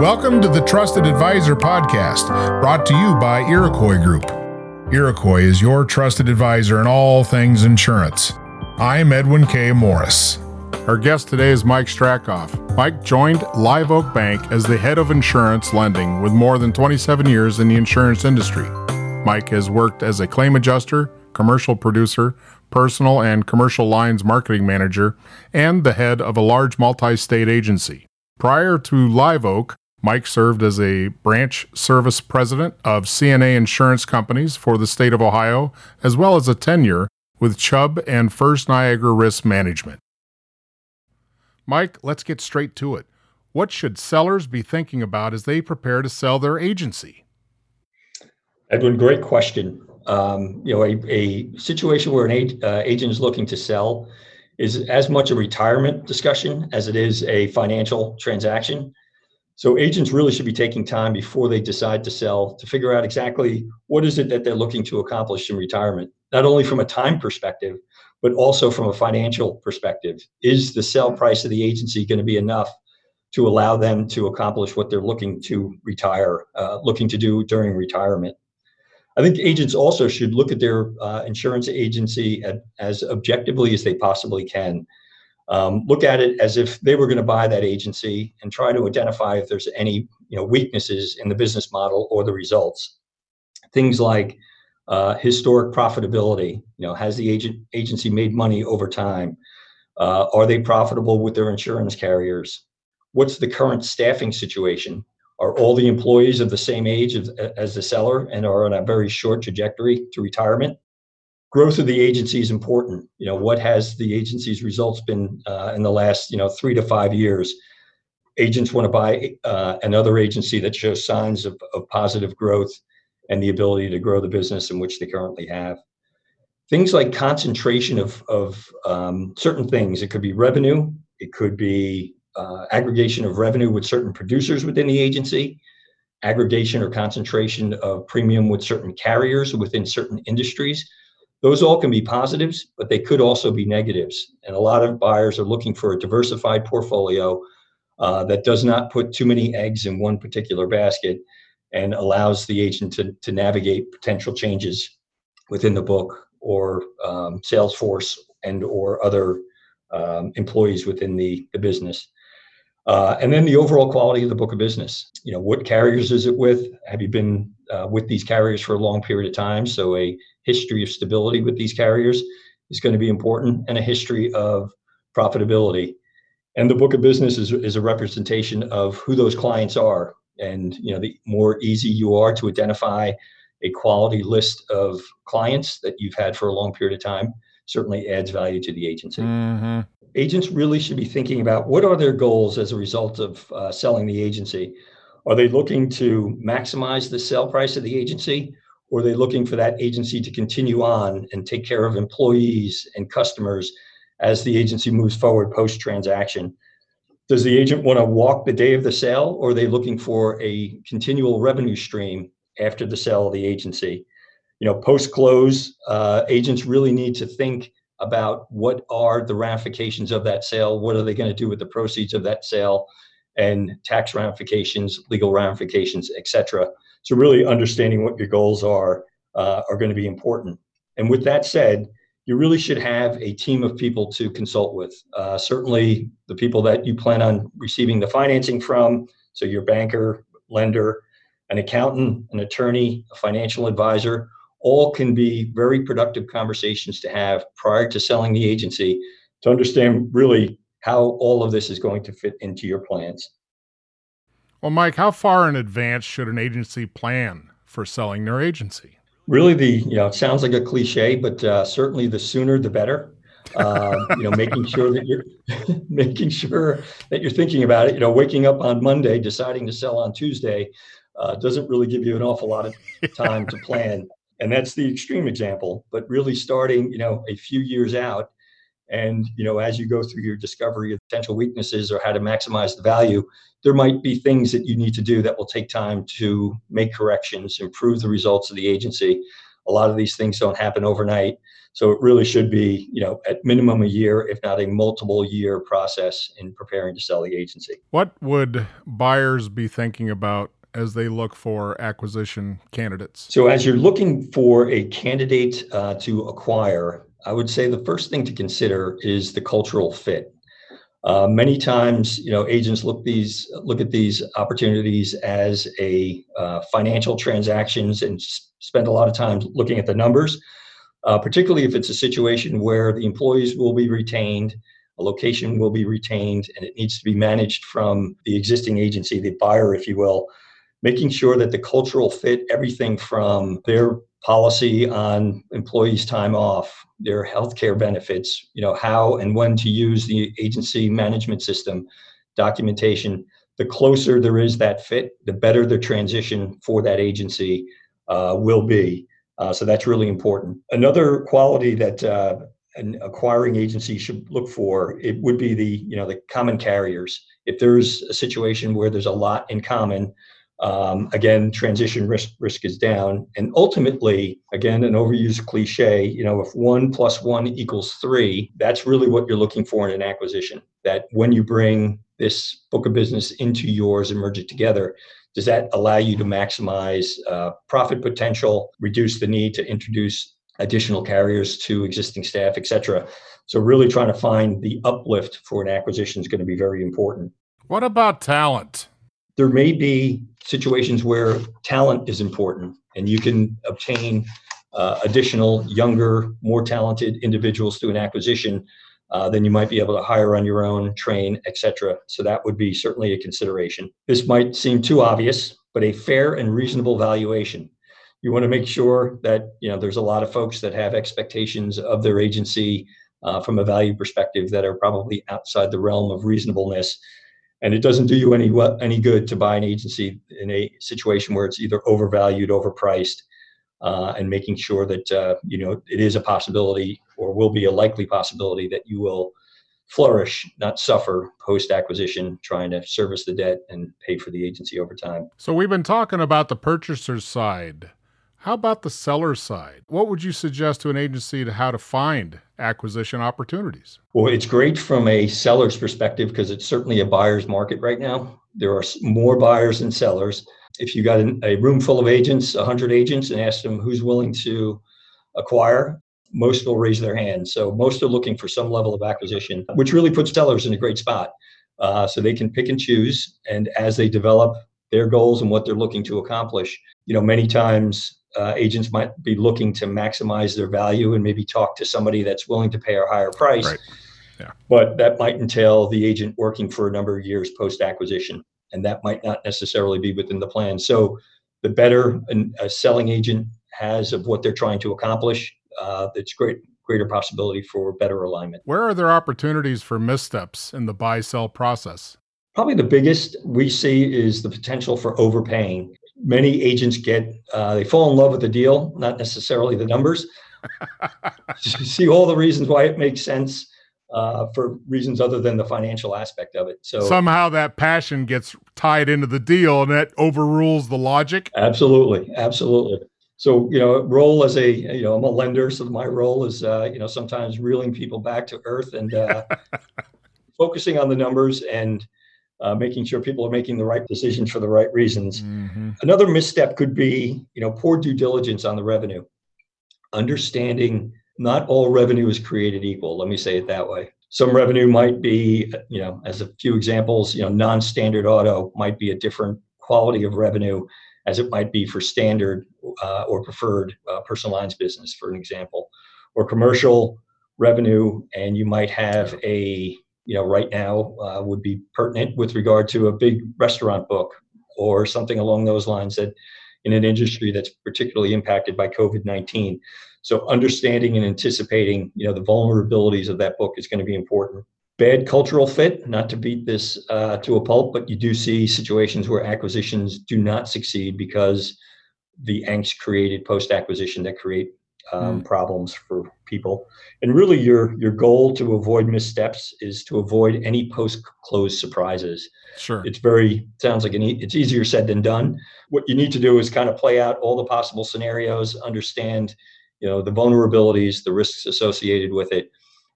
Welcome to the Trusted Advisor podcast, brought to you by Iroquois Group. Iroquois is your trusted advisor in all things insurance. I'm Edwin K. Morris. Our guest today is Mike Strakoff. Mike joined Live Oak Bank as the head of insurance lending with more than 27 years in the insurance industry. Mike has worked as a claim adjuster, commercial producer, personal and commercial lines marketing manager, and the head of a large multi state agency. Prior to Live Oak, Mike served as a branch service president of CNA Insurance Companies for the state of Ohio, as well as a tenure with Chubb and First Niagara Risk Management. Mike, let's get straight to it. What should sellers be thinking about as they prepare to sell their agency? Edwin, great question. Um, you know, a, a situation where an uh, agent is looking to sell is as much a retirement discussion as it is a financial transaction. So agents really should be taking time before they decide to sell to figure out exactly what is it that they're looking to accomplish in retirement, not only from a time perspective, but also from a financial perspective. Is the sell price of the agency going to be enough to allow them to accomplish what they're looking to retire, uh, looking to do during retirement? I think agents also should look at their uh, insurance agency at, as objectively as they possibly can. Um, look at it as if they were going to buy that agency and try to identify if there's any you know weaknesses in the business model or the results. Things like uh, historic profitability. You know, has the agent agency made money over time? Uh, are they profitable with their insurance carriers? What's the current staffing situation? Are all the employees of the same age as, as the seller and are on a very short trajectory to retirement? Growth of the agency is important. You know, what has the agency's results been uh, in the last, you know, three to five years? Agents want to buy uh, another agency that shows signs of, of positive growth and the ability to grow the business in which they currently have. Things like concentration of, of um, certain things. It could be revenue. It could be uh, aggregation of revenue with certain producers within the agency, aggregation or concentration of premium with certain carriers within certain industries those all can be positives, but they could also be negatives. And a lot of buyers are looking for a diversified portfolio uh, that does not put too many eggs in one particular basket and allows the agent to, to navigate potential changes within the book or um, sales force and or other um, employees within the, the business. Uh, and then the overall quality of the book of business. You know, what carriers is it with? Have you been uh, with these carriers for a long period of time? So a history of stability with these carriers is going to be important, and a history of profitability. And the book of business is, is a representation of who those clients are. And you know, the more easy you are to identify a quality list of clients that you've had for a long period of time, certainly adds value to the agency. Mm-hmm. Agents really should be thinking about what are their goals as a result of uh, selling the agency. Are they looking to maximize the sale price of the agency? Or are they looking for that agency to continue on and take care of employees and customers as the agency moves forward post transaction? Does the agent want to walk the day of the sale, or are they looking for a continual revenue stream after the sale of the agency? You know, post close, uh, agents really need to think about what are the ramifications of that sale, what are they going to do with the proceeds of that sale, and tax ramifications, legal ramifications, etc. So really understanding what your goals are uh, are going to be important. And with that said, you really should have a team of people to consult with. Uh, certainly, the people that you plan on receiving the financing from, so your banker, lender, an accountant, an attorney, a financial advisor, all can be very productive conversations to have prior to selling the agency to understand really how all of this is going to fit into your plans. Well, Mike, how far in advance should an agency plan for selling their agency? Really, the you know, it sounds like a cliche, but uh, certainly the sooner the better. Uh, you know, making sure that you're making sure that you're thinking about it. You know, waking up on Monday, deciding to sell on Tuesday, uh, doesn't really give you an awful lot of time to plan. And that's the extreme example. But really, starting you know a few years out, and you know, as you go through your discovery of potential weaknesses or how to maximize the value, there might be things that you need to do that will take time to make corrections, improve the results of the agency, A lot of these things don't happen overnight. So it really should be, you know, at minimum a year, if not a multiple year process in preparing to sell the agency. What would buyers be thinking about as they look for acquisition candidates? So as you're looking for a candidate uh, to acquire, I would say the first thing to consider is the cultural fit. Uh, many times, you know, agents look these look at these opportunities as a uh, financial transactions and spend a lot of time looking at the numbers uh, particularly if it's a situation where the employees will be retained, a location will be retained, and it needs to be managed from the existing agency, the buyer, if you will, making sure that the cultural fit, everything from their policy on employees' time off, their health care benefits, you know, how and when to use the agency management system, documentation. The closer there is that fit, the better the transition for that agency uh, will be. Uh, so that's really important. Another quality that uh, an acquiring agency should look for it would be the you know the common carriers. If there's a situation where there's a lot in common, um, again transition risk risk is down. And ultimately, again an overused cliche, you know if one plus one equals three, that's really what you're looking for in an acquisition. That when you bring this book of business into yours and merge it together, does that allow you to maximize uh, profit potential, reduce the need to introduce additional carriers to existing staff, et cetera? So really trying to find the uplift for an acquisition is going to be very important. What about talent? There may be situations where talent is important and you can obtain uh, additional younger, more talented individuals through an acquisition uh, then you might be able to hire on your own, train, etc. So that would be certainly a consideration. This might seem too obvious, but a fair and reasonable valuation. You want to make sure that you know there's a lot of folks that have expectations of their agency uh, from a value perspective that are probably outside the realm of reasonableness. And it doesn't do you any any good to buy an agency in a situation where it's either overvalued, overpriced, uh, and making sure that uh, you know it is a possibility or will be a likely possibility that you will flourish, not suffer post acquisition, trying to service the debt and pay for the agency over time. So we've been talking about the purchaser's side. How about the seller side? What would you suggest to an agency to how to find acquisition opportunities? Well, it's great from a seller's perspective because it's certainly a buyer's market right now. There are more buyers than sellers if you got a room full of agents, 100 agents, and ask them who's willing to acquire, most will raise their hand. So most are looking for some level of acquisition, which really puts sellers in a great spot. Uh, so they can pick and choose, and as they develop their goals and what they're looking to accomplish, you know, many times uh, agents might be looking to maximize their value and maybe talk to somebody that's willing to pay a higher price. Right. Yeah. But that might entail the agent working for a number of years post acquisition and that might not necessarily be within the plan. So the better a selling agent has of what they're trying to accomplish, uh, it's great greater possibility for better alignment. Where are there opportunities for missteps in the buy sell process? Probably the biggest we see is the potential for overpaying. Many agents get uh, they fall in love with the deal, not necessarily the numbers. see all the reasons why it makes sense uh, for reasons other than the financial aspect of it. So somehow that passion gets tied into the deal and that overrules the logic. Absolutely, absolutely. So you know, role as a you know I'm a lender, so my role is uh, you know sometimes reeling people back to earth and uh, focusing on the numbers and. Uh, making sure people are making the right decisions for the right reasons. Mm-hmm. Another misstep could be, you know, poor due diligence on the revenue. Understanding not all revenue is created equal. Let me say it that way. Some revenue might be, you know, as a few examples, you know, non-standard auto might be a different quality of revenue as it might be for standard uh, or preferred uh, personal lines business, for an example, or commercial revenue, and you might have a, you know, right now uh, would be pertinent with regard to a big restaurant book or something along those lines that in an industry that's particularly impacted by COVID-19. So understanding and anticipating, you know, the vulnerabilities of that book is going to be important. Bad cultural fit, not to beat this uh, to a pulp, but you do see situations where acquisitions do not succeed because the angst created post acquisition that create um, mm. problems for people. And really, your your goal to avoid missteps is to avoid any post close surprises. Sure, it's very sounds like an e- it's easier said than done. What you need to do is kind of play out all the possible scenarios, understand you know the vulnerabilities, the risks associated with it,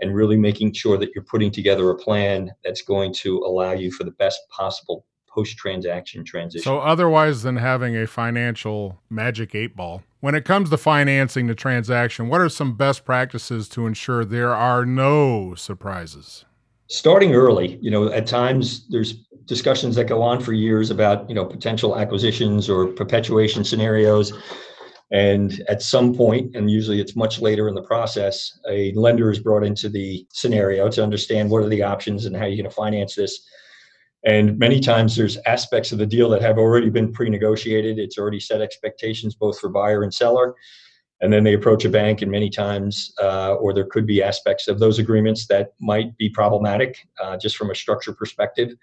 and really making sure that you're putting together a plan that's going to allow you for the best possible post transaction transition. So, otherwise than having a financial magic eight ball, when it comes to financing the transaction, what are some best practices to ensure there are no surprises? Starting early, you know, at times there's discussions that go on for years about, you know, potential acquisitions or perpetuation scenarios. And at some point, and usually it's much later in the process, a lender is brought into the scenario to understand what are the options and how you're going to finance this. And many times there's aspects of the deal that have already been pre-negotiated. It's already set expectations both for buyer and seller. And then they approach a bank, and many times, uh, or there could be aspects of those agreements that might be problematic uh, just from a structure perspective.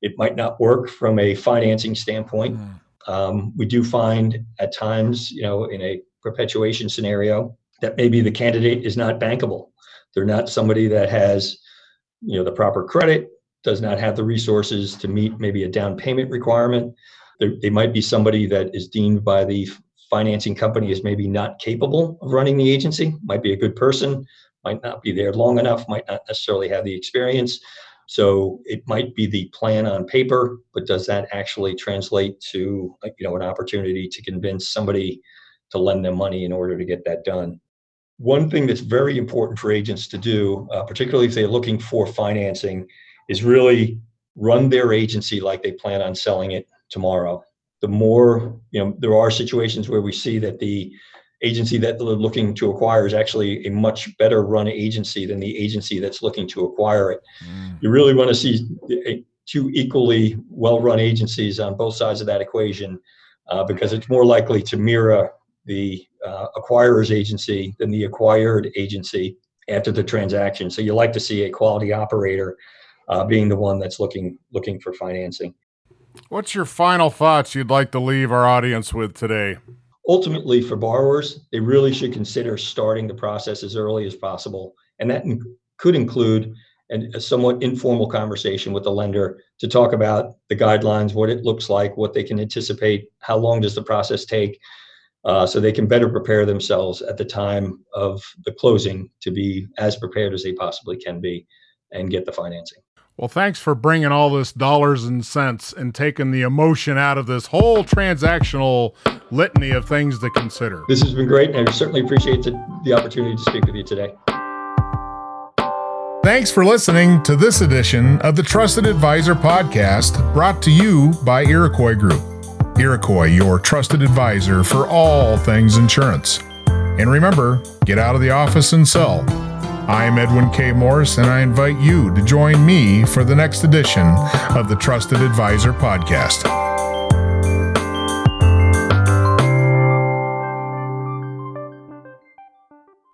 It might not work from a financing standpoint. Mm. Um, we do find at times, you know, in a perpetuation scenario, that maybe the candidate is not bankable. They're not somebody that has, you know, the proper credit, does not have the resources to meet maybe a down payment requirement. They, they might be somebody that is deemed by the financing company as maybe not capable of running the agency, might be a good person, might not be there long enough, might not necessarily have the experience. So it might be the plan on paper, but does that actually translate to you know an opportunity to convince somebody to lend them money in order to get that done? One thing that's very important for agents to do, uh, particularly if they're looking for financing, is really run their agency like they plan on selling it tomorrow. The more, you know, there are situations where we see that the agency that they're looking to acquire is actually a much better run agency than the agency that's looking to acquire it. Mm. You really want to see two equally well run agencies on both sides of that equation uh, because it's more likely to mirror the uh, acquirer's agency than the acquired agency after the transaction. So you like to see a quality operator uh, being the one that's looking looking for financing. What's your final thoughts you'd like to leave our audience with today? ultimately for borrowers, they really should consider starting the process as early as possible. And that could include an, a somewhat informal conversation with the lender to talk about the guidelines, what it looks like, what they can anticipate, how long does the process take, uh, so they can better prepare themselves at the time of the closing to be as prepared as they possibly can be and get the financing. Well, thanks for bringing all this dollars and cents and taking the emotion out of this whole transactional litany of things to consider. This has been great, and I certainly appreciate the, the opportunity to speak with you today. Thanks for listening to this edition of the Trusted Advisor podcast brought to you by Iroquois Group. Iroquois, your trusted advisor for all things insurance. And remember, get out of the office and sell. I'm Edwin K. Morris, and I invite you to join me for the next edition of the Trusted Advisor Podcast.